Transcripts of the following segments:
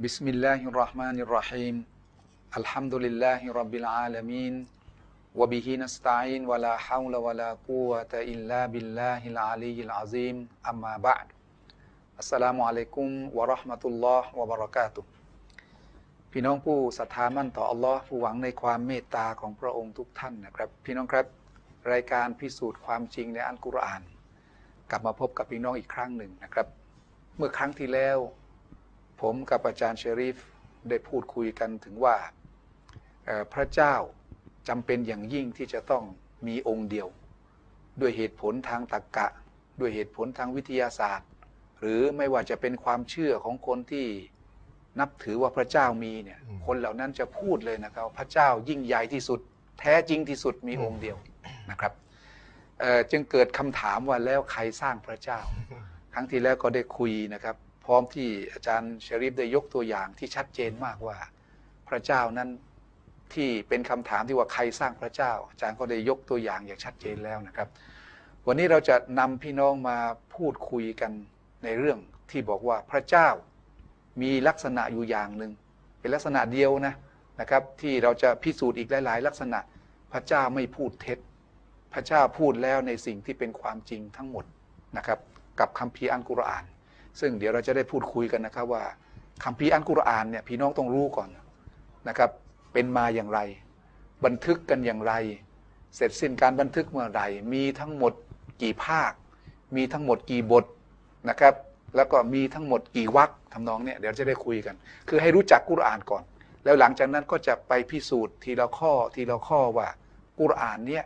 بسم الله الرحمن الرحيم الحمد لله رب العالمين وبه نستعين ولا حول ولا قوة إلا بالله العلي العظيم أما بعد السلام عليكم ورحمة الله وبركاته พี่น้องผู้ศรัทธามั่นต่ออัลลอฮ์ผู้หวังในความเมตตาของพระองค์ทุกท่านนะครับ พี่น้องครับ รายการพิสูจน์ความจริงในอัลกุรอาน กลับมาพบกับพี่น้องอีกครั้งหนึ่งนะครับ เมื่อครั้งที่แล้ว ผมกับอาจารย์เชอริฟได้พูดคุยกันถึงว่าเอ่อพระเจ้าจำเป็นอย่างยิ่งที่จะต้องมีองค์เดียว ด้วยเหตุผลทางตรรกะ ด้วยเหตุผลทางวิทยาศาสตร์ หรือไม่ว่าจะเป็นความเชื่อของคนที่นับถือว่าพระเจ้ามีเนี่ยอืมคนเหล่านั้นจะพูดเลยนะครับพระเจ้ายิ่งใหญ่ที่สุด แท้จริงที่สุดมีองค์เดียวนะครับเอ่อจึงเกิดคำถามว่าแล้วใครสร้างพระเจ้า ครั้งที่แล้วก็ได้คุยนะครับ พร้อมที่อาจารย์ชริฟได้ยกตัวอย่างที่ชัดเจนมากว่าพระเจ้านั้นที่เป็นคำถามที่ว่าใครสร้างพระเจ้า อาจารย์ก็ได้ยกตัวอย่างอย่างชัดเจนแล้วนะครับ วันนี้เราจะนำพี่น้องมาพูดคุยกันในเรื่องที่บอกว่าพระเจ้ามีลักษณะอยู่อย่างหนึ่งเป็นลักษณะเดียวนะนะครับ ที่เราจะพิสูจน์อีกหลาย ๆ ลักษณะพระเจ้าไม่พูดเท็จ พระเจ้าพูดแล้วในสิ่งที่เป็นความจริงทั้งหมดนะครับ กับคัมภีร์อัลกุรอาน ซึ่งเดี๋ยวเราจะได้พูดคุยกันนะครับว่าคัมภีอัลกุรอานเนี่ยพี่น้องต้องรู้ก่อนนะครับ เป็นมาอย่างไร บันทึกกันอย่างไร เสร็จสิ้นการบันทึกเมื่อไหร่มีทั้งหมดกี่ภาค มีทั้งหมดกี่บทนะครับ แล้วก็มีทั้งหมดกี่วรรคทำนองเนี่ยเดี๋ยวจะได้คุยกัน คือให้รู้จักกุรอานก่อน แล้วหลังจากนั้นก็จะไปพิสูจน์ทีละข้อทีละข้อว่ากุรอานเนี่ย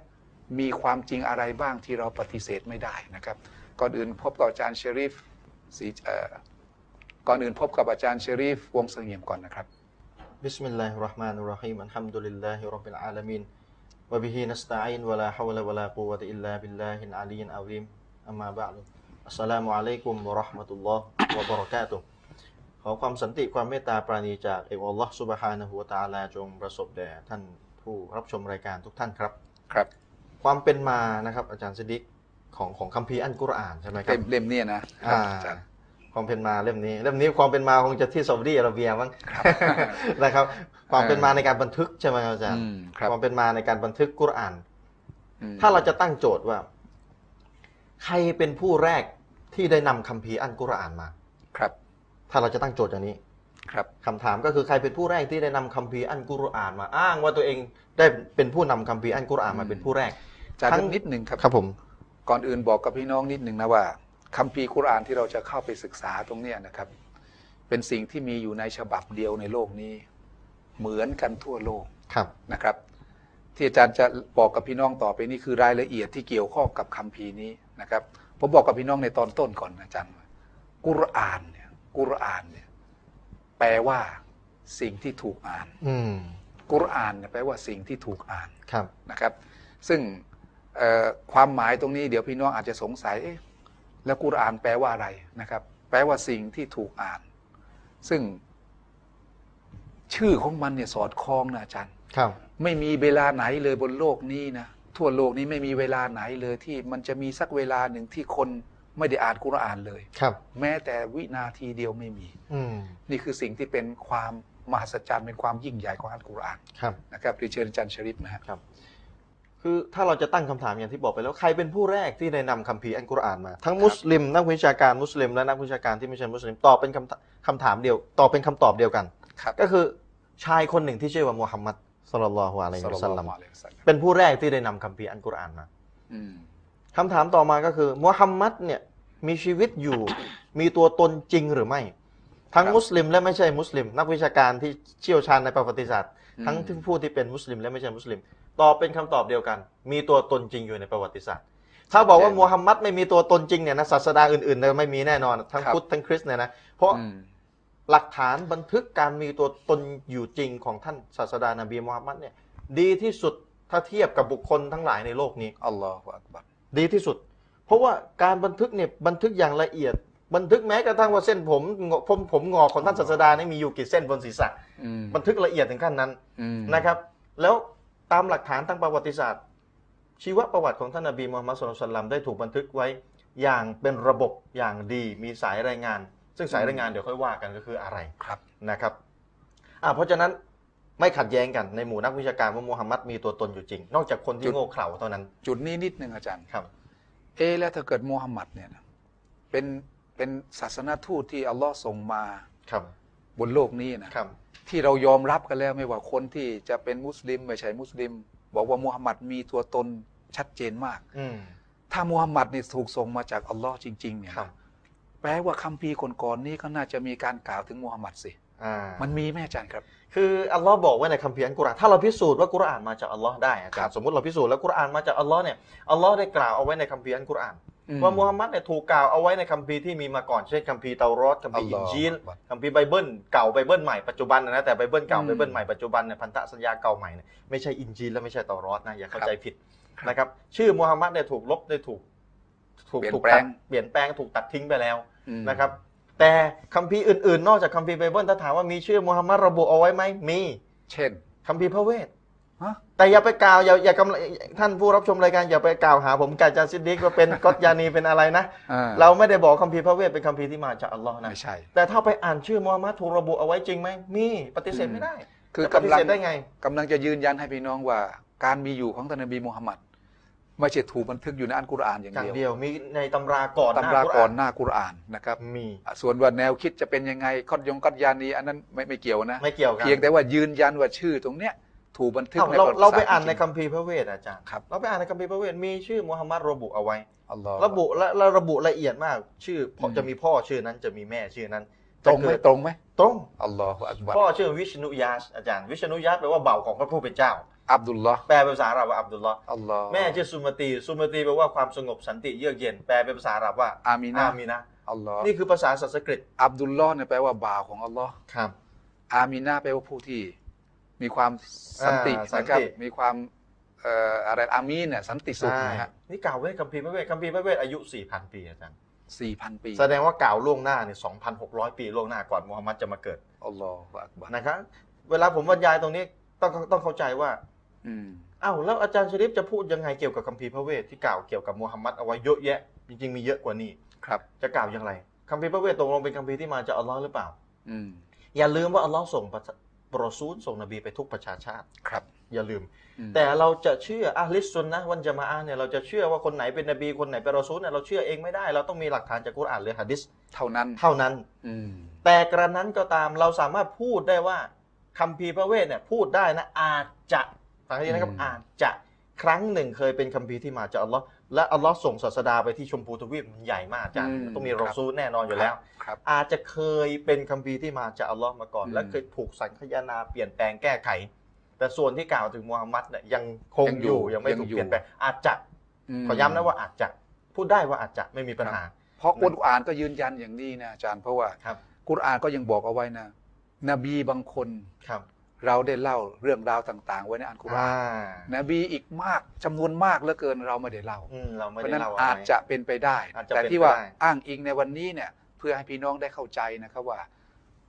มีความจริงอะไรบ้างที่เราปฏิเสธไม่ได้นะครับ ก่อนอื่นพบกับอาจารย์เชริฟ ก่อนอื่นพบกับอาจารย์เชรีฟวงเสงี่ยมก่อนนะครับبسم الله الرحمن الرحيم الحمد لله رب العالمين وبه نستعين ولا حول ولا قوة إلا بالله العلي العظيم أما بعد السلام عليكم ورحمة اللهวะบะเราะกาตุขอความสันติความเมตตาปราณีจากเอกอัลลอฮ์ซุบฮานะฮูวะตะอาลาจงประสบแด่ท่านผู้รับชมรายการทุกท่านครับครับ ความเป็นมานะครับอาจารย์ซิดิก ของของคัมภีร์อันกุรอานใช่ไหมครัเล่บมเล่มเนี่ยนะอ่าอาจารย์ความเป็นมาเล่มนี้เล่มนี้ความเป็นมาคงจะที่ซาอุดีอาระเบียมั้งครับนะครับ ความเป็นมาในการบันทึกใช่ไหมครับอาจารย์อืมครับความเป็นมาในการบันทึกกุรอานอืมถ้าเราจะตั้งโจทย์ว่า ใครเป็นผู้แรกที่ได้นำคัมภีร์อันกุรอานมา ครับ ถ้าเราจะตั้งโจทย์อย่างนี้ ครับคำถามก็คือใครเป็นผู้แรกที่ได้นำคัมภีร์อันกุรอานมา อ้างว่าตัวเองได้เป็นผู้นำคัมภีร์อันกุรอานมาเป็นผู้แรกอาจารย์ทั้งนิดหนึ่งครับครับผม ก่อนอื่นบอกกับพี่น้องนิดหนึ่งนะว่าคัมภีร์กุรอานที่เราจะเข้าไปศึกษาตรงเนี้ยนะครับ เป็นสิ่งที่มีอยู่ในฉบับเดียวในโลกนี้ เหมือนกันทั่วโลกครับนะครับ ที่อาจารย์จะบอกกับพี่น้องต่อไปนี่คือรายละเอียดที่เกี่ยวข้องกับคัมภีร์นี้นะครับผมบอกกับพี่น้องในตอนต้นก่อนนะอาจารย์ว่ากุรอานเนี่ยกุรอานเนี่ยแปลว่าสิ่งที่ถูกอ่าน อืมกุรอานเนี่ยแปลว่าสิ่งที่ถูกอ่านครับนะครับ ซึ่งเอ่อ ความหมายตรงนี้เดี๋ยวพี่น้องอาจจะสงสัยเอ๊ะแล้วกุรอานแปลว่าอะไรนะครับ แปลว่าสิ่งที่ถูกอ่าน ซึ่งชื่อของมันเนี่ยสอดคล้องนะอาจารย์ครับไม่มีเวลาไหนเลยบนโลกนี้นะทั่วโลกนี้ไม่มีเวลาไหนเลยที่มันจะมีสักเวลาหนึ่งที่คนไม่ได้อ่านกุรอานเลยครับ แม้แต่วินาทีเดียวไม่มีอืมนี่คือสิ่งที่เป็นความมหัศจรรย์เป็นความยิ่งใหญ่ของอัลกุรอานครับนะครับเรียนเชิญอาจารย์ชริปนะฮะ คือถ้าเราจะตั้งคำถามอย่างที่บอกไปแล้วใครเป็นผู้แรกที่ได้นำคัมภีร์อันกุรอานมา ทั้งมุสลิมนักวิชาการมุสลิมและนักวิชาการที่ไม่ใช่มุสลิมตอบเป็นคำถคำถามเดียวตอบเป็นคำตอบเดียวกันครับก็คือชายคนหนึ่งที่ชื่อว่ามูฮัมมัดสุลลัลลอฮุอะลัยฮิสัลลัวะลสัลลลัอมฮุอะลัยฮิวะสัลลัมเป็นผู้แรกที่ได้นำคัมภีร์อันกุรอานมาอืมคำถามต่อมาก็คือมูฮัมมัดเนี่ยมีชีวิตอยู่มีตัวตนจริงหรือไม่ ทั้งมุสลิมและไม่ใช่มุสลิม นักวิชาการที่เชี่ยวชาญในประวัติศาสตร์ ทั้งที่ผู้ที่เป็นมุสลิมและไม่ใช่มุสลิม ตอบเป็นคำตอบเดียวกัน มีตัวตนจริงอยู่ในประวัติศาสตร์ ถ้าบอกว่ามูฮัมมัดไม่มีตัวตนจริงเนี่ยนะศาสดาอื่นๆเนี่ยไม่มีแน่นอนทั้งพุทธทั้งคริสต์เนี่ยนะเพราะอืมหลักฐานบันทึกการมีตัวตนอยู่จริงของท่านศาสดานบีมูฮัมมัดเนี่ยดีที่สุดถ้าเทียบกับบุคคลทั้งหลายในโลกนี้อัลลอฮฺอักบัรดีที่สุด เพราะว่าการบันทึกเนี่ยบันทึกอย่างละเอียด บันทึกแม้กระทั่งว่าเส้นผมงอกผมผมงอกของท่านศาสดาเนี่ยมีอยู่กี่เส้นบนศีรษะอืมบันทึกละเอียดถึงขั้นนั้นอืมนะครับ แล้ว ตามหลักฐานทางประวัติศาสตร์ ชีวประวัติของท่านนบีมูฮัมมัดสุลตัลลัมได้ถูกบันทึกไว้อย่างเป็นระบบอย่างดีมีสายรายงาน ซึ่งสายรายงานเดี๋ยวค่อยว่ากันก็คืออะไรครับนะครับอ่าเพราะฉะนั้นไม่ขัดแย้งกันในหมู่นักวิชาการว่ามูฮัมหมัดมีตัวตนอยู่จริง นอกจากคนจุที่ดโง่เขลาเท่านั้น จุดนี้นิดนึงอาจารย์ครับ เอะแล้วถ้าเกิดมูฮัมหมัดเนี่ยนะเป็นเป็นศาสนาทูตที่อัลลอฮ์ส่งมาครับ บนโลกนี้นะครับ ที่เรายอมรับกันแล้วไม่ว่าคนที่จะเป็นมุสลิมไม่ใช่มุสลิม บอกว่ามูฮัมหมัดมีตัวตนชัดเจนมากอืมถ้ามูฮัมหมัดนี่ถูกส่งมาจากอัลลอฮ์จริง ๆ เนี่ยครับแปลว่าคัมภีร์ก่อนๆนี้ก็น่าจะมีการกล่าวถึงมูฮัมหมัดสิอ่ามันมีไหมอาจารย์ครับ คืออัลลอฮ์บอกไว้ในคัมภีร์อัลกุรอานถ้าเราพิสูจน์ว่ากุรอานมาจากอัลลอฮ์ได้อาจารย์สมมติเราพิสูจน์แล้วกุรอานมาจากอัลลอฮ์เนี่ยอัลลอฮ์ได้กล่าวเอาไว้ในคัมภีร์อัลกุรอานอืม ว่ามูฮัมหมัดเนี่ยถูกกล่าวเอาไว้ในคัมภีร์ที่มีมาก่อนเช่นคัมภีร์เตารอดคัมภีร์อัอิลนลอฮ์จีลอักบัรคัมภีร์ไบเบิลเก่าไบเบิลใหม่ปัจจุบันนะแต่ไบเบิลเก่าอืมไบเบิลใหม่ปัจจุบันเนี่ยพันธสัญญาเก่าใหม่เนี่ยไม่ใช่อินจีลและไม่ใช่เตารอดนะอย่าเข้าใจผิดครับนะครับชื่อมูฮัมหมัดเนี่ยถูกลบได้ถูกถูกเปลี่ยนถูกแปลตังดเปลี่ยนแปลงถูกตัดทิ้งไปแล้วอืมนะครับแต่คัมภีร์อื่นๆ นอกจากคัมภีร์ไบเบิลถ้าถามว่ามีชื่อมูฮัมหมัดระบุเอาไว้ไหมมี เช่นคัมภีร์พระเวทฮะ แต่อย่าไปกล่าวอย่าอย่ากำลังท่านผู้รับชมรายการอย่าไปกล่าวหาผมกาจารย์ซิดดิกว่าเป็นกัตยานีเป็นอะไรนะอ่าเราไม่ได้บอกคัมภีร์พระเวทเป็นคัมภีร์ที่มาจากอัลลอฮ์นะไม่ใช่ แต่ถ้าไปอ่านชื่อมูฮัมหมัดถูกระบุเอาไว้จริงไหมมีปฏิเสธไม่ได้ คือจะปฏิกำลังเสธได้ไงกำลังจะยืนยันให้พี่น้องว่า การมีอยู่ของท่านนบีมูฮัมมัดไม่ใช่ถูกบันทึกอยู่ในอัลกุรอานอย่างอย่างเดียวเดียว มีในตำราก่อนหตำรากุรก่ออานหน้ากุรอานนะครับ มีอะส่วนว่าแนวคิดจะเป็นยังไงคอดยงกัดยานีอันนั้นไม่ไม่เกี่ยวนะ ไม่เกี่ยวกันเพียงแต่ว่ายืนยันว่าชื่อตรงเนี้ย ถูกบันทึกเอ้าในเราประวัติเราไปศสตร์อ่านในจริงคัมภีร์พระเวทอาจารย์ครับ เราไปอ่านในคัมภีร์พระเวทมีชื่อมูฮัมหมัดระบุเอาไว้ อัลลอฮ์ ระบุและและระบุละเอียดมาก ชื่อพออืมจะมีพ่อชื่อนั้นจะมีแม่ชื่อนั้นตรงไหมจะเกิดตรงไหมตรงอัลลอฮฺอักบัรพ่อชื่อวิชนุยาสอาจารย์วิชนุยาสแปลว่าเบาของพระผู้เป็นเจ้า อับดุลลอฮ์แปลเป็นภาษาอาหรับว่าอับดุลลอฮ์อัลลอฮ์แม่ชื่อซุมตีซุมตีแปลว่าความสงบสันติเยือกเย็นแปลเป็นภาษาอาหรับว่าอามีนาอามีนะอัลลอฮ์นี่คือภาษาสันสกฤตอับดุลลอฮ์เนี่ยแปลว่าบ่าวของอัลลอฮ์ครับอามีนาแปลว่าผู้ที่ มีความสันติอ่าสันติ นะครับมีความเอ่ออะไรอามีนเนี่ยสันติสุขใช่นะฮะนี่กล่าวไว้ในคัมภีร์พระเวทคัมภีร์พระเวทอายุ 4,000 ปีอาจารย์สี่พันปีแสดงว่ากล่าวล่วงหน้าเนี่ย2,600 ปีล่วงหน้าก่อนมูฮัมหมัดจะมาเกิดอัลลอฮฺอักบัรนะครับเวลาผมบรรยายตรงนี้ต้องต้องเข้าใจว่าอืมอ้าวแล้วอาจารย์ชริฟจะพูดยังไงเกี่ยวกับคัมภีร์พระเวทที่กล่าวเกี่ยวกับมูฮัมหมัดเอาไว้เยอะแยะจริงๆมีเยอะกว่านี้ ครับจะกล่าวอย่างไรคัมภีร์พระเวทตกลงเป็นคัมภีร์ที่มาจากอัลลอฮ์หรือเปล่า อืมอย่าลืมว่าอัลลอฮ์ส่งประป รอซูลส่งนบีไปทุกประชาชาติครับ อย่าลืมอืมแต่เราจะเชื่ออะลิสซุนนะวันจะมาอะห์เนี่ยเราจะเชื่อว่าคนไหนเป็นนบีคนไหนเป็นรอซูลเนี่ยเราเชื่อเองไม่ได้ เราต้องมีหลักฐานจากกุรอานหรือฮะดิษเท่านั้นเท่านั้นอืมแต่กระนั้นก็ตามเราสามารถพูดได้ว่าคัมภีร์พระเวทเนี่ยพูดได้นะอาจจะฟังให้ดีนะครับอืมอาจจะครั้งหนึ่งเคยเป็นคัมภีร์ที่มาจากอัลลอฮ์ และอัลลอฮ์ส่งศาสดาไปที่ชมพูทวีปมันใหญ่มากอาจารย์ต้องมีรอซูลแน่นอนอยู่แล้วครับอาจจะเคยเป็นคัมภีร์ที่มาจากอัลลอฮ์มาก่อนอืมและเคยถูกสังคายนาเปลี่ยนแปลงแก้ไข แต่ส่วนที่กล่าวถึงมูฮัมหมัดเนี่ยยังคงยังออยู่ยู่ยังไม่ยังถูกอยู่เปลี่ยนแปลงอาจจะมขอย้ำนะว่าอาจจะพูดได้ว่าอาจจะไม่มีปัญหา เพราะกุรอานก็ยืนยันอย่างนี้นะอาจารย์เพราะว่าครับกุรอานก็ยังบอกเอาไว้นะ นบีบางคนครับ เราได้เล่าเรื่องราวต่าง ๆ ไว้ในอัลกุรอานนบีอีกมากจำนวนมากเหลือเกินเราไม่ได้เล่าอืมเราเพไม่ราะได้ฉะนั้นเล่าอาจอะไรจะเป็นไปได้อาจจะแต่เป็นที่ว่าไปได้อ้างอิงในวันนี้เนี่ยเพื่อให้พี่น้องได้เข้าใจนะครับว่า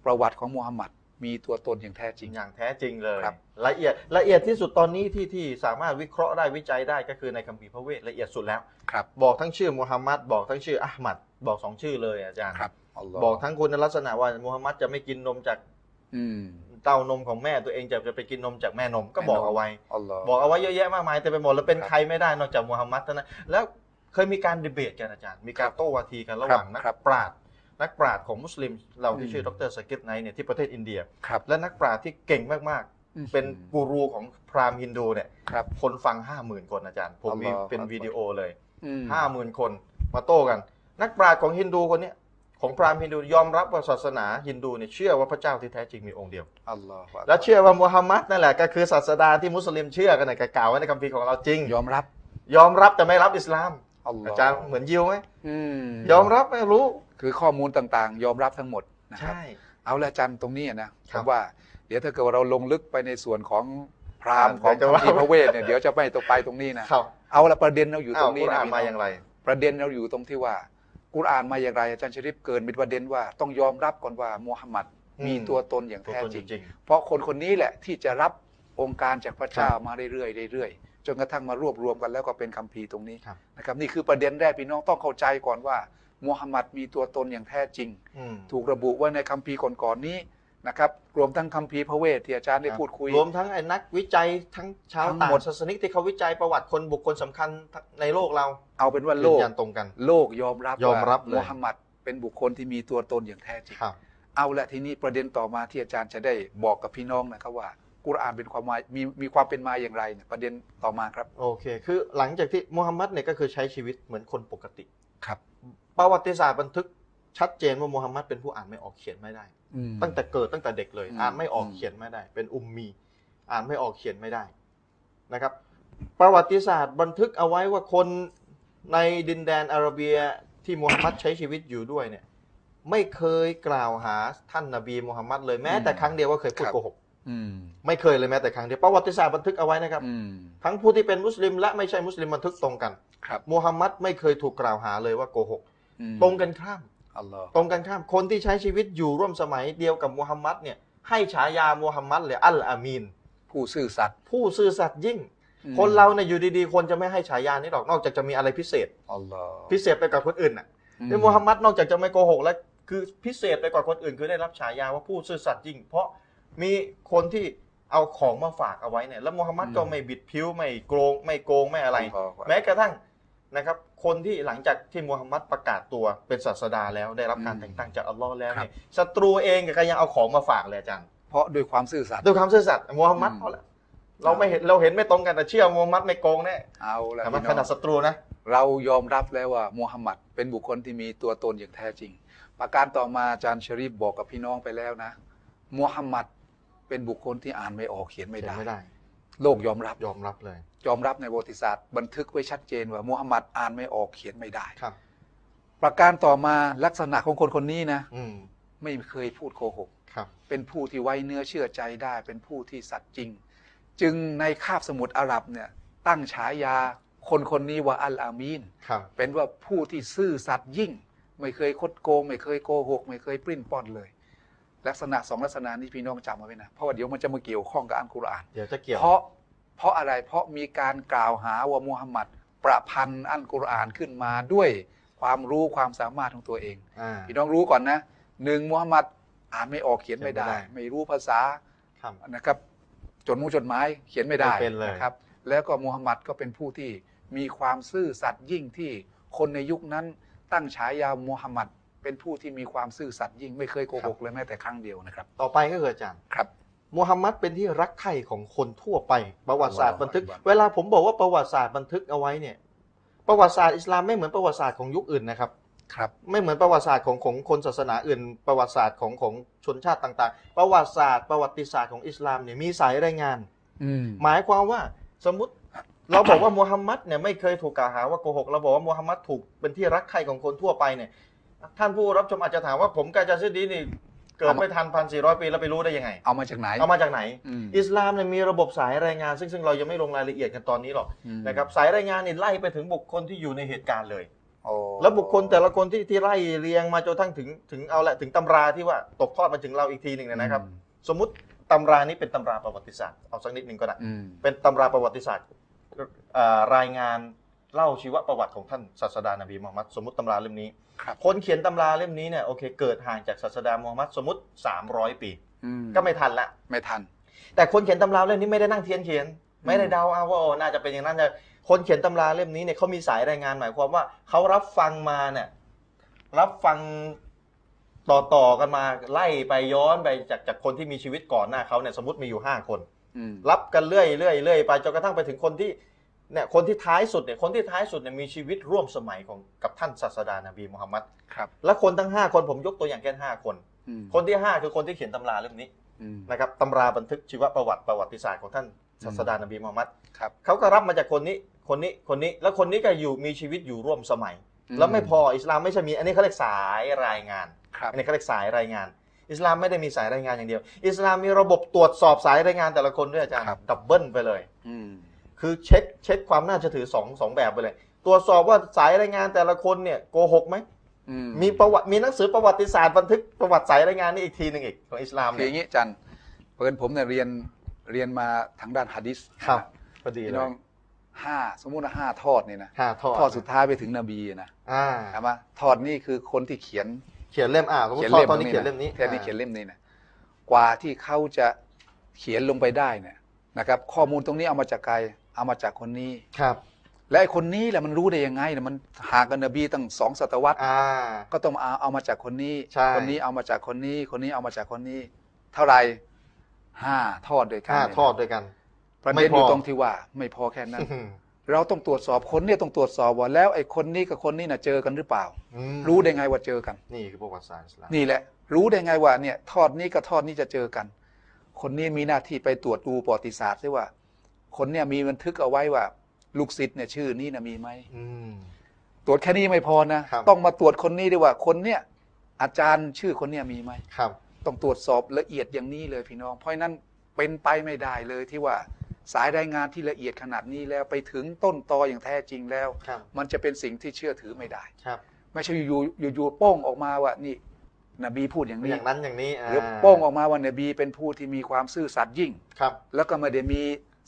ประวัติของมูฮัมหมัดมีตัวตนอย่างแท้จริงอย่างแท้จริงเลยครับละเอียดละเอียดที่สุดตอนนี้ที่ที่สามารถวิเคราะห์ได้วิจัยได้ก็คือในคัมภีร์พระเวทละเอียดสุดแล้วครับบอกทั้งชื่อมูฮัมหมัดบอกทั้งชื่ออะห์มัดบอกสองชื่อเลยอาจารย์ครับอัลลอฮ์บอกทั้งคุณลักษณะว่ามูฮัมหมัดจะไม่กินนมจากอืม เต้านมของแม่ตัวเองจะจะไปกินนมจากแม่นมก็บอกเอาไว้อัลลอฮ์บอกเอาไว้เยอะแยะมากมายแต่ไปหมดแล้วเป็นครับใครไม่ได้นอกจากมูฮัมหมัดเท่านั้นแล้วเคยมีการดีเบตกันอาจารย์ มีการโต้วาทีกันระหว่างครับนักครับปราชญ์นักปราชญ์ของมุสลิม เราที่อืมชื่อดร.ซากิร ไนค์เนี่ยที่ประเทศอินเดียครับและนักปราชญ์ที่เก่งมากอืมๆเป็นกูรูของพราหมณ์ฮินดูเนี่ยครับคนฟังห้าหมื่นคนอาจารย์ ผมมีอัลลอฮ์เป็นวิดีโอเลยอืมห้าหมื่นคนมาโต้กัน นักปราชญ์ของฮินดูคนเนี้ย ของพราหมณ์ฮินดูยอมรับว่าศาสนาฮินดูเนี่ยเชื่อว่าพระเจ้าที่แท้จริงมีองค์เดียวอัลลอฮ์และเชื่อว่ามูฮัมมัดนั่นแหละก็คือศาสดาที่มุสลิมเชื่อกันนะกล่าวไว้ในคัมภีร์ของเราจริง ยอมรับ ยอมรับแต่ไม่รับอิสลามอัลลอฮ์อาจารย์เหมือนยิวไหมอืมยอมรับไม่รู้ คือข้อมูลต่างๆ ยอมรับทั้งหมดนะครับใช่เอาละอาจันตรงนี้นะคผรับมว่า เดี๋ยวถ้าเกิดว่าเราลงลึกไปในส่วนของพราหมณ์ของเดี๋คัยวมจะภีร์ว่าพระเวทเนี่ยเดี๋ยวจะไม่ตกไปตรงนี้นะครับเอาละประเด็นเราอยู่ตอ้ารวงนี้กุรนะอานพี่มาน้อย่างไร ประเด็นเราอยู่ตรงที่ว่า กุรอานมาอย่างไรอาจารย์ชริปเกินเป็นประเด็นว่าต้องยอมรับก่อนว่ามูฮัมหมัดอืมมีตัวตนอย่างตัวแท้ตนจจริงริง เพราะคนคนนี้แหละที่จะรับองค์การจากพระเจ้าครับมาเรื่อยๆเรื่อยๆจนกระทั่งมารวบรวมกันแล้วก็เป็นคัมภีร์ตรงนี้ครับนะครับนี่คือประเด็นแรกพี่น้องต้องเข้าใจก่อนว่ามูฮัมหมัดมีตัวตนอย่างแท้จริงอืมถูกระบุไว้ในคัมภีร์ก่อนๆนี้ นะครับรวมทั้งคัมภีร์พระเวทที่อาจารย์ได้พูดคุย รวมทั้งไอ้นักวิจัยทั้งชาวทั้งต่างหมดศาสนิกที่เขาวิจัยประวัติคนบุคคลสำคัญในโลกเรา เอาเป็นว่าโลยืกนยันตรงกัน โลกยอมรับยอมรับว่าเลยมูฮัมหมัดเป็นบุคคลที่มีตัวตนอย่างแท้จริงครับเอาละทีนี้ประเด็นต่อมาที่อาจารย์จะได้บอกกับพี่น้องนะครับว่ากุรอานเป็นความหมายมีมีความเป็นมาอย่างไรเนี่ยประเด็นต่อมาครับโอเค คือหลังจากที่มูฮัมหมัดเนี่ยก็คือใช้ชีวิตเหมือนคนปกติครับ ประวัติศาสตร์บันทึก ชัดเจนว่ามูฮัมหมัดเป็นผู้อ่านไม่ออกเขียนไม่ได้ ตั้งแต่เกิดตั้งแต่เด็กเลยอืมอ่านไม่ออกอืมเขียนไม่ได้ เป็นอุมมี อ่านไม่ออกเขียนไม่ได้นะครับ ประวัติศาสตร์บันทึกเอาไว้ว่าคนในดินแดนอาระเบียที่มูฮัมหมัดใช้ชีวิตอยู่ด้วยเนี่ย ไม่เคยกล่าวหาท่านนบีมูฮัมมัดเลยแม้แต่ครั้งเดียวว่าเคยพูดครับโกหกอืมไม่เคยเลยแม้แต่ครั้งเดียวประวัติศาสตร์บันทึกเอาไว้นะครับอืมทั้งผู้ที่เป็นมุสลิมและไม่ใช่มุสลิมบันทึกตรงกันครับมูฮัมมัดไม่เคยถูกกล่าวหาเลยว่าโกหกอืมตรงกันข้าม อัลลอฮ์ตรงกันข้ามคนที่ใช้ชีวิตอยู่ร่วมสมัยเดียวกับมูฮัมมัดเนี่ยให้ฉายามูฮัมมัดเลยอัลอามีน ผู้ซื่อสัตย์ผู้ซื่อสัตย์ยิ่งอืมคนเราเนี่ยอยู่ดีๆ คนจะไม่ให้ฉายานี้หรอกนอกจากจะมีอะไรพิเศษอัลลอฮ์พิเศษไปกว่าคนอื่นน่ะอืในมูฮัมมัดนอกจากจะไม่โกหกแล้วคือพิเศษไปกว่าคนอื่น คือได้รับฉายาว่าผู้ซื่อสัตย์ยิ่ง เพราะมีคนที่เอาของมาฝากเอาไว้เนี่ยแล้วมูฮัมมัดก็ไม่บิดผิวไม่โกงไม่โกงไม่อะไรอัลลอฮ์แม้กระทั่ง นะครับคนที่หลังจากที่มูฮัมมัดประกาศตัวเป็นศาสดาแล้วได้รับการอืมแต่งตั้งจากอัลลอฮ์แล้วครับเนี่ยศัตรูเองก็ยังเอาของมาฝากเลยอาจารย์เพราะด้วยความซื่อสัตย์ด้วยความซื่อสัตย์มูฮัมมัดอืมเอาละเราไม่เห็นเราเห็นไม่ตรงกันแต่เชื่อมูฮัมมัดไม่โกงแน่เอาละแต่มันพี่ขน้นาอดงศัตรูนะเรายอมรับแล้วว่ามูฮัมหมัดเป็นบุคคลที่มีตัวตนอย่างแท้จริง ประการต่อมาอาจารย์ชะรีฟบอกกับพี่น้องไปแล้วนะมูฮัมหมัดเป็นบุคคลที่อ่านไม่ออกเขียนไม่ได้ไม่ได้โลกยอมรับยอมรับเลย ยอมรับในประวัติศาสตร์บันทึกไว้ชัดเจนว่ามูฮัมหมัดอ่านไม่ออกเขียนไม่ได้ ครับ ประการต่อมาลักษณะของคนคนนี้นะ อืมไม่เคยพูดโกหก ครับ เป็นผู้ที่ไว้เนื้อเชื่อใจได้ เป็นผู้ที่สัตย์จริง จึงในคาบสมุทรอาหรับเนี่ยตั้งฉายาคนคนนี้ว่าอัลอามีน ครับ เป็นว่าผู้ที่ซื่อสัตย์ยิ่ง ไม่เคยคดโกง ไม่เคยโกหก ไม่เคยปริ้นป้อนเลย ลักษณะสองลักษณะนี้พี่น้องจำเอาไว้นะ เพราะว่าเดี๋ยวมันจะมาเกี่ยวข้องกับอัลกุรอาน เดี๋ยวจะเกี่ยว เพราะ เพราะอะไรเพราะมีการกล่าวหาว่ามูฮัมหมัดประพันธ์อัลกุรอานขึ้นมาด้วยความรู้ความสามารถของตัวเองอ่าพี่น้องรู้ก่อนนะหนึ่งมูฮัมหมัดอ่านไม่ออกเขียนไม่ได้เขียนไม่ได้ไม่รู้ภาษาครับนะครับจดมุงจดหมายเขียนไม่ได้ไม่เป็นเลยนะครับ แล้วก็มูฮัมหมัดก็เป็นผู้ที่มีความซื่อสัตย์ยิ่งที่คนในยุคนั้นตั้งฉายามูฮัมหมัดเป็นผู้ที่มีความซื่อสัตย์ยิ่งไม่เคยโกหกเลยแม้แต่ครั้งเดียวนะครับ ต่อไปก็คืออาจารย์ครับ มูฮัมหมัดเป็นที่รักใคร่ของคนทั่วไป ประวัติศาสตร์บันทึกอัลลอฮฺเวลาผมบอกว่าประวัติศาสตร์บันทึกเอาไว้เนี่ย ประวัติศาสตร์อิสลามไม่เหมือนประวัติศาสตร์ของยุคอื่นนะครับครับ ไม่เหมือนประวัติศาสตร์ของของคนศาสนาอื่น ประวัติศาสตร์ของของชนชาติต่างๆ ประวัติศาสตร์ ประวัติศาสตร์ของอิสลามเนี่ยมีสายรายงานอืมหมายความว่าสมมติเราบอกว่ามูฮัมมัดเนี่ยไม่เคยถูกกล่าวหาว่าโกหกเราบอกว่ามูฮัมมัดถูกเป็นที่รักใคร่ของคนทั่วไปเนี่ยท่านผู้รับชมอาจจะถามว่าผมกาจาซิดดีนี่ เกิดไม่ทันพันสี่ร้อยปีแล้วไปรู้ได้ยังไง เอามาจากไหน เอามาจากไหนอืมอิสลามเนี่ยมีระบบสายรายงาน ซึ่งซึ่งเรายังไม่ลงรายละเอียดกันตอนนี้หรอกอืมนะครับสายรายงานนี่ไล่ไปถึงบุคคลที่อยู่ในเหตุการณ์เลยโอ้แล้วบุคคลแต่ละคนที่ที่ไล่เรียงมาจนทั้งถึงถึงเอาละถึงตำราที่ว่าตกทอดมาถึงเราอีกทีหนึ่งเนยนะครับ สมมุติตำรานี้เป็นตำราประวัติศาสตร์เอาสักนิดหนึ่งก็ได้อืมเป็นตำราประวัติศาสตร์อ่ารายงาน เล่าชีวประวัติของท่านศาสดานบีมูฮัมมัดสมมติตำราเล่มนี้ ครับ คนเขียนตำราเล่มนี้เนี่ยโอเคเกิดห่างจากศาสดามูฮัมมัดสมมติ 300 ปี อืมก็ไม่ทันละ ไม่ทัน แต่คนเขียนตำราเล่มนี้ไม่ได้นั่งเทียนเขียน ไม่ได้เดาเอาว่าโอ้น่าจะเป็นอย่างนั้นจะคนเขียนตำราเล่มนี้เนี่ยเขามีสายรายงานหมายความว่าเขารับฟังมาเนี่ยรับฟังต่อต่อๆกันมาไล่ไปย้อนไปจากจากคนที่มีชีวิตก่อนหน้าเขาเนี่ยสมมติมีอยู่ห้าคน อืมรับกันเรื่อยเรื่อยเรื่อยไปจนกระทั่งไปถึงคนที่ เนี่ยคนที่ท้ายสุดเนี่ยคนที่ท้ายสุดเนี่ยมีชีวิตร่วมสมัยของกับท่านศาสดานบีมุฮัมมัดครับ และคนทั้ง 5 คนผมยกตัวอย่างแค่ห้าคนอืมคนที่ 5 คือคนที่เขียนตำราเล่มนี้อืมนะครับตำราบันทึกชีวประวัติประวัติศาสตร์ของท่านศาสดานบีมุฮัมมัดครับเขาก็รับมาจากคนนี้คนนี้คนนี้แล้วคนนี้ก็อยู่มีชีวิตอยู่ร่วมสมัยอืมแล้วไม่พออิสลามไม่ใช่มีอันนี้เขาเรียกสายรายงานครับอันนี้เขาเรียกสายรายงาน อิสลามไม่ได้มีสายรายงานอย่างเดียว อิสลามมีระบบตรวจสอบสายรายงานแต่ละคนด้วยอาจารย์ครับดับเบิลไปเลยอืม คือเช็คเช็คความน่าเชื่อถือสองสองแบบไปเลยตรวจสอบว่าสายรายงานแต่ละคนเนี่ยโกหกไหมอืมมีประวัติมีหนังสือประวัติศาสตร์บันทึกประวัติสายรายงานนี่อีกทีหนึ่งอีกของอิสลามคือเนี่อยย่างนี้จันเปิดผมเนี่ยเรียนเรียนมาทางด้านฮะดิษครับพอดีพี่เลน้อยงห้าสมมุติว่าห้าทอดนี่นะห้าทอดทอดสุดท้ายไปถึงนบีนะอ่าใช่ไหมทอดนี่คือคนที่เขียนเขียนเล่มอ่าสมมเขียตินทอดเล่มตอนนี้เขียนเล่มนี้แค่นี้เขียนเล่มนี้นะกว่าที่เขาจะเขียนลงไปได้เนี่ยนะครับ ข้อมูลตรงนี้เอามาจากใคร เอามาจากคนนี้ครับ และไอ้คนนี้แหละมันรู้ได้ยังไงเนี่ยมันห่างกันนบีตั้งสองศตวรรษอ่า ก็ต้องเอาเอามาจากคนนี้ ใช่ คนนี้เอามาจากคนนี้ คนนี้เอามาจากคนนี้ เท่าไหร่ห้าทอดด้วยกันห้าเนี่ยทอดด้วยกัน ประเด็นอยู่ไม่พอตรงที่ว่า ไม่พอแค่นั้น เราต้องตรวจสอบคนเนี่ยต้องตรวจสอบว่าแล้วไอ้คนนี้กับคนนี้น่ะเจอกันหรือเปล่า อืมรู้ได้ไงว่าเจอกัน นี่คือประวัติศาสตร์อิสลามนี่แหละ รู้ได้ไงว่าเนี่ยทอดนี้กับทอดนี้จะเจอกัน คนนี้มีหน้าที่ไปตรวจดูประวัติศาสตร์ด้วยว่า คนเนี่ยมีบันทึกเอาไว้ว่า ลูกศิษย์เนี่ยชื่อนี้นะมีไหมอืม ตรวจแค่นี้ไม่พอนะ ครับ ต้องมาตรวจคนนี้ด้วยว่าคนเนี่ยอาจารย์ชื่อคนเนี่ยมีไหม ครับ ต้องตรวจสอบละเอียดอย่างนี้เลยพี่น้อง เพราะฉะนั้นเป็นไปไม่ได้เลยที่ว่าสายรายงานที่ละเอียดขนาดนี้แล้วไปถึงต้นตออย่างแท้จริงแล้ว ครับ มันจะเป็นสิ่งที่เชื่อถือไม่ได้ ครับ ไม่ใช่อยู่ๆอยู่ๆโป้งออกมาว่านี่นบีพูดอย่างอนี้ย่างนั้นอย่างนี้หรือโป้งออกมาว่านบีเป็นผู้ที่มีความซื่อสัตย์ยิ่ง ครับ แล้วก็ไม่ได้มี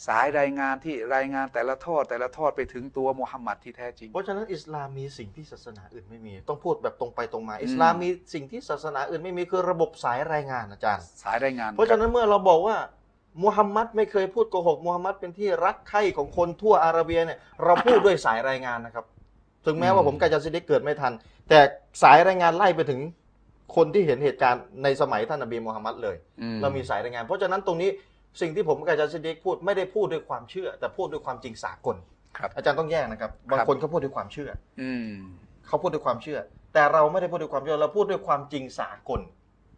สายรายงานที่รายงานแต่ละทอดแต่ละทอดไปถึงตัวมุฮัมมัดที่แท้จริง เพราะฉะนั้นอิสลามมีสิ่งที่ศาสนาอื่นไม่มี ต้องพูดแบบตรงไปตรงมา อิสลามมีสิ่งที่ศาสนาอื่นไม่มีคือระบบสายรายงานอาจารย์ สายรายงาน เพราะฉะนั้นเมื่อเราบอกว่ามูฮัมมัดไม่เคยพูดโกหกมูฮัมมัดเป็นที่รักใคร่ของคนทั่วอาระเบียเนี่ยเราพูดด้วยสายรายงานนะครับ ถึงแม้ว่าผมกาจาซิดกเกิดไม่ทัน แต่สายรายงานไล่ไปถึงคนที่เห็นเหตุการณ์ในสมัยท่านนบีมูฮัมมัดเลยอืเรามีสายรายงาน เพราะฉะนั้นตรงนี้ สิ่งที่ผมกับอาจารย์ซิดกพูดไม่ได้พูดด้วยความเชื่อ แต่พูดด้วยความจริงสากลครับ อาจารย์ต้องแยกนะครับ บางครับคนเขาพูดด้วยความเชื่อ อืมเขาพูดด้วยความเชื่อ แต่เราไม่ได้พูดด้วยความเชื่อเราพูดด้วยความจริงสากล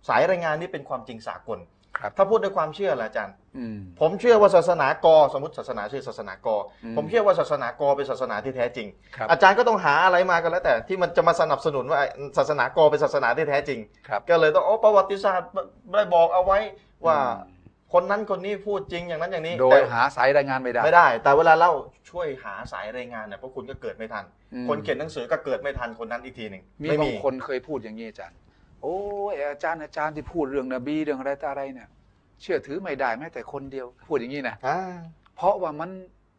สายรายงานนี้เป็นความจริงสากลครับถ้าพูดด้วยความเชื่อล่ะอาจารย์อืมผมเชื่อว่าศาสนากอสมมติศาสนาชื่อศาสนากออืมผมเชื่อว่าศาสนากอเป็นศาสนาที่แท้จริงครับอาจารย์ก็ต้องหาอะไรมากันแล้วแต่ที่มันจะมาสนับสนุนว่าศาสนากอเป็นศาสนาที่แท้จริงครับก็เลยต้องโอ้ประวัติศาสตร์ได้บอกเอาไว้ว่าอืม คนนั้นคนนี้พูดจริงอย่างนั้นอย่างนี้โดยแต่หาสายรายงานไม่ได้ ไม่ได้ แต่เวลาเล่าช่วยหาสายรายงานเนี่ยเพราะคุณก็เกิดไม่ทัน อืม คนเขียนหนังสือก็เกิดไม่ทันคนนั้นอีกทีหนึ่งมีไม่บามี งคนเคยพูดอย่างนี้อาจารย์ โอ้ยอาจารย์อาจารย์ที่พูดเรื่องนบีเรื่องอะไรต่ออะไรเนี่ย เชื่อถือไม่ได้แม้แต่คนเดียว พูดอย่างนี้นะอ่าเพราะว่ามัน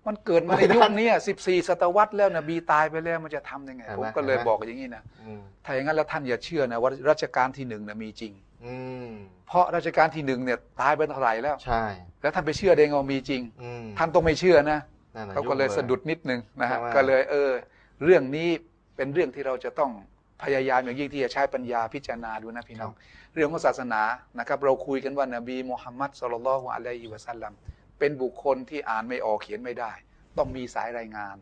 มันเกิดมาในไม่ได้ยุคเนี้สิบสี่ศตวรรษแล้วนบีตายไปแล้วมันจะทำยังไง เห็นไหมผมก็เลยเห็นไหม บอกอย่างนี้นะอืมถ้าอย่างนั้นแล้วท่านอย่าเชื่อนะว่ารัชกาลที่หนึ่งนะมีจริง อืมเพราะรัชกาลที่หนึ่งเนี่ยตายไปเท่าไหร่แล้ว ใช่ แล้วท่านไปเชื่อได้ไงว่ามีจริง อืมท่านต้องไม่เชื่อนะนั่นน่ะเขาก็เลยง สะดุดนิดนึงนะฮะใช่ไหม ก็เลยเออ เรื่องนี้เป็นเรื่องที่เราจะต้องพยายามอย่างยิ่งที่จะใช้ปัญญาพิจารณาดูนะพี่น้อง เรื่องของศาสนานะครับ เราคุยกันว่านบีมุฮัมมัดสุลลัลลอฮุอะลัยฮิวะสัลลัมเป็นบุคคลที่อ่านไม่ออกเขียนไม่ได้ ต้องมีสายรายงาน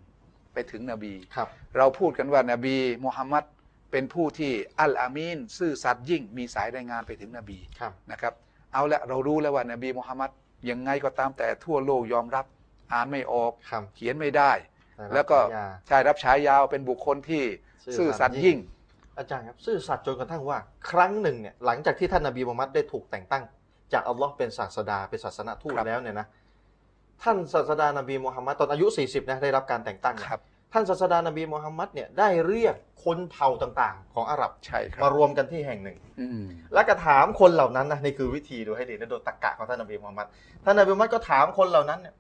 ไปถึงนบี ครับ เราพูดกันว่านบีมุฮัมมัด เป็นผู้ที่อัลอามีนซื่อสัตย์ยิ่งมีสายรายงานไปถึงนบีครับนะครับ เอาละเรารู้แล้วว่านบีมุฮัมมัดยังไงก็ตามแต่ทั่วโลกยอมรับอ่านไม่ออกครับเขียนไม่ได้ได้รับแล้วก็ฉายาชายรับฉายาวเป็นบุคคลที่ซื่อซื่อสัสัตตย์ย์ยิ่ยิ่งงอาจารย์ครับซื่อสัตย์จนกระทั่งว่า ครั้งหนึ่งเนี่ยหลังจากที่ท่านนบีมุฮัมมัดได้ถูกแต่งตั้ง จากอัลลอฮ์เป็นศาสดาเป็นศาสนทูตครับแล้วเนี่ยนะท่านศาสดานบีมุฮัมมัดตอนอายุ 40นะได้รับการแต่งตั้งเนี่ยครับ ท่านศาสดานบีมุฮัมมัดเนี่ยได้เรียกคนเผ่าต่างๆ ของอาหรับใช่ครัมาบรวมกันที่แห่งหนึ่งอืมแล้วก็ถามคนเหล่านั้นนะนี่คือวิธีดูให้ดีนะโดยตรรกะของท่านนบีมุฮัมมัดท่านนบีมุฮัมมัดก็ถามคนเหล่านั้นเนี่ย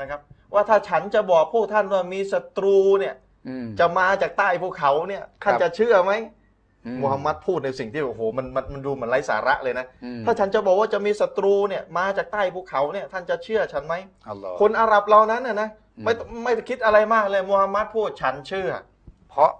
นะครับ ว่าถ้าฉันจะบอกพวกท่านว่ามีศัตรูเนี่ยอืมจะมาจากใต้ภูเขาเนี่ยท่านครับจะเชื่อไหมอืมูฮัมหมัดพูดในสิ่งที่โอ้โหมันมันมันดูเหมือนไร้สาระเลยนะอืมถ้าฉันจะบอกว่าจะมีศัตรูเนี่ยมาจากใต้ภูเขาเนี่ยท่านจะเชื่อฉันไหมอัลลอฮ์คนอาหรับเรานั้นน่ะนะอืม ไม่ไม่คิดอะไรมากเลยมูฮัมหมัดพูดฉันเชื่อ เพราะ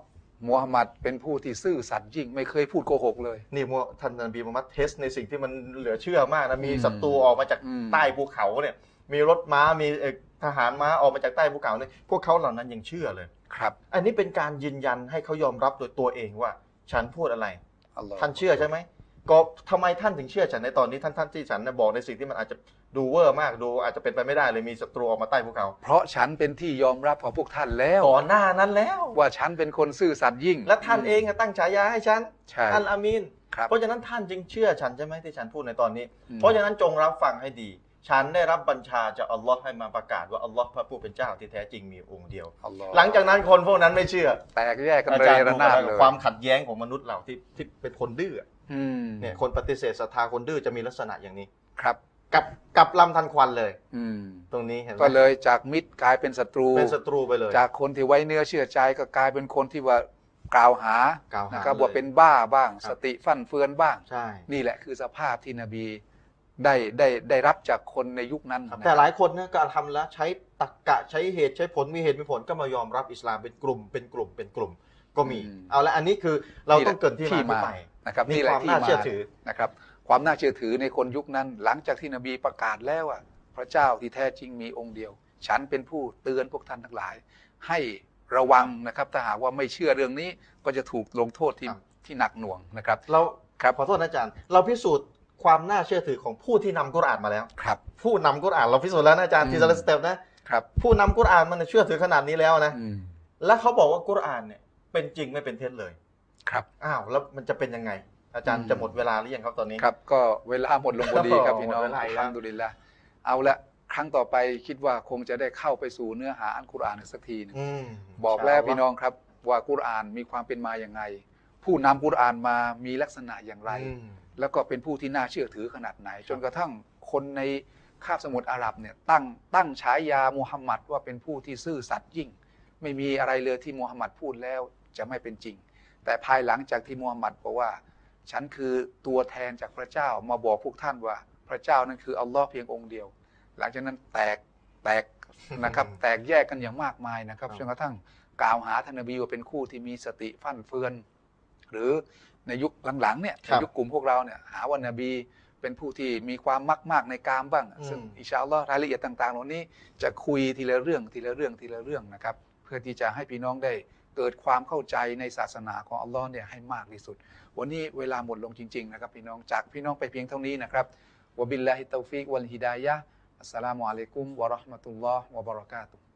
มูฮัมหมัดเป็นผู้ที่ซื่อสัตย์ยิ่งไม่เคยพูดโกหกเลย นี่มูท่านนบีมูฮัมหมัดเทสในสิ่งที่มันเหลือเชื่อมากนะมีอืมศัตรูออกมาจากอืมใต้ภูเขาเนี่ย มีรถม้ามีเอ่อทหารม้าออกมาจากใต้ภูเขาเนี่ยพวกเขาเหล่านั้นยังเชื่อเลยครับ อันนี้เป็นการยืนยันให้เขายอมรับโดยตัวเองว่า ฉันพูดอะไรอัลลอฮ์ท่านเชื่อใช่ไหม ก็ทำไมท่านถึงเชื่อฉันในตอนนี้ท่านท่านที่ฉันเนี่ยบอกในสิ่งที่มันอาจจะดูเวอร์มากดูอาจจะเป็นไปไม่ได้เลยมีศัตรูออกมาใต้ภูเขา เพราะฉันเป็นที่ยอมรับของพวกท่านแล้วก่อนหน้านั้นแล้ว ว่าฉันเป็นคนซื่อสัตย์ยิ่ง และท่านเองอะตั้งฉายาให้ฉันใช่อัลอามีนครับเพราะฉะนั้นท่านจึงเชื่อฉันใช่ไหมที่ฉันพูดในตอนนี้อืมเพราะฉะนั้นจงรับฟังให้ดี ฉันได้รับบัญชาจากอัลลอฮ์ให้มาประกาศว่าอัลลอฮ์พระผู้เป็นเจ้าที่แท้จริงมีองค์เดียวอัลลอฮ์หลังจากนั้นคนพวกนั้นไม่เชื่อ แตกแยกกันอาเลยจารย์ระดูนาดนะเลยความขัดแย้งของมนุษย์เราที่ที่เป็นคนดื้ออืม เนี่ยคนปฏิเสธศรัทธาคนดื้อจะมีลักษณะอย่างนี้ครับกับกับลำทันควันเลย อืมตรงนี้เห็นไหมก็เลยจากมิตรกลายเป็นศัตรู เป็นศัตรูไปเลย จากคนที่ไว้เนื้อเชื่อใจก็กลายเป็นคนที่ว่ากล่าวหากล่าวหานะครับเลยว่าเป็นบ้าบ้างครับสติฟั่นเฟือนบ้างใช่นี่แหละคือสภาพที่นบีได้ได้ได้รับจากคนในยุคนั้นครับนะแต่หลายคนเนี่ยก็ทำแล้วใช้ตรรกะใช้เหตุใช้ผลมีเหตุมีผลก็มายอมรับอิสลามเป็นกลุ่มเป็นกลุ่มเป็นกลุ่มก็มี เอาละอันนี้คือเราต้องเกรินที่มาที่ไป นะครับมีนี่แหคละวามที่น่ามาเชื่อถือนะครับความน่าเชื่อถือในคนยุคนั้น หลังจากที่นบีประกาศแล้วว่าพระเจ้าที่แท้จริงมีองค์เดียว ฉันเป็นผู้เตือนพวกท่านทั้งหลาย ให้ระวังนะครับถ้าหากว่าไม่เชื่อเรื่องนี้ก็จะถูกลงโทษที่ครับที่หนักหน่วงนะครับเราครับขอโทษนะอาจารย์ เราพิสูจน์ความน่าเชื่อถือของผู้ที่นำกุรอานมาแล้วครับผู้นำกุรอานเราพิสูจน์แล้วนะอาจารย์อืมทีละสเต็ปนะครับผู้นำกุรอานมันเชื่อถือขนาดนี้แล้วนะอืมแล้วเขาบอกว่ากุรอานเนี่ยเป็นจริงไม่เป็นเท็จเลย ครับอ้าวแล้วมันจะเป็นยังไง อาจารย์อืมจะหมดเวลาหรือยังครับตอนนี้ครับ ก็เวลาหมดลงพอดีครับพี่น้องหมดเวลาอีกแล้วอัลฮัมดุลิลละเอาละครั้งต่อไปคิดว่าคงจะได้เข้าไปสู่เนื้อหาอันกุรอานอีกสักทีหนึงอืมบอกแล้วพี่น้องครับ ว่ากุรอานมีความเป็นมาอย่างไง ผู้นำกุรอานมามีลักษณะอย่างไรอืมแล้วก็เป็นผู้ที่น่าเชื่อถือขนาดไหน จนกระทั่งคนในคาบสมุทรอาหรับเนี่ยตั้งตั้งฉายามูฮัมหมัดว่าเป็นผู้ที่ซื่อสัตย์ยิ่ง ไม่มีอะไรเลยที่มูฮัมหมัดพูดแล้วจะไม่เป็นจริง แต่ภายหลังจากที่มูฮัมหมัดบอกว่า ฉันคือตัวแทนจากพระเจ้ามาบอกพวกท่านว่า พระเจ้านั้นคืออัลลอฮ์เพียงองค์เดียว หลังจากนั้นแตกแตกนะครับ แตกแยกกันอย่างมากมายนะครับครับจนกระทั่งกล่าวหาท่านนบีว่าเป็นคู่ที่มีสติฟั่นเฟือน หรือในยุคหลังๆเนี่ยครับในยุคกลุ่มพวกเราเนี่ยหาว่านบีเป็นผู้ที่มีความมักมากในกามบ้างอืมซึ่งอินชาอัลลอฮ์รายละเอียดต่างๆเหล่านี้จะคุยทีละเรื่องทีละเรื่องทีละเรื่องนะครับ เพื่อที่จะให้พี่น้องได้ เกิดความเข้าใจในศาสนาของอัลลอฮ์เนี่ยให้มากที่สุด วันนี้เวลาหมดลงจริงๆนะครับพี่น้องจากพี่น้องไปเพียงเท่านี้นะครับوبالله التوفيق والهداية السلام عليكم ورحمة الله وبركاته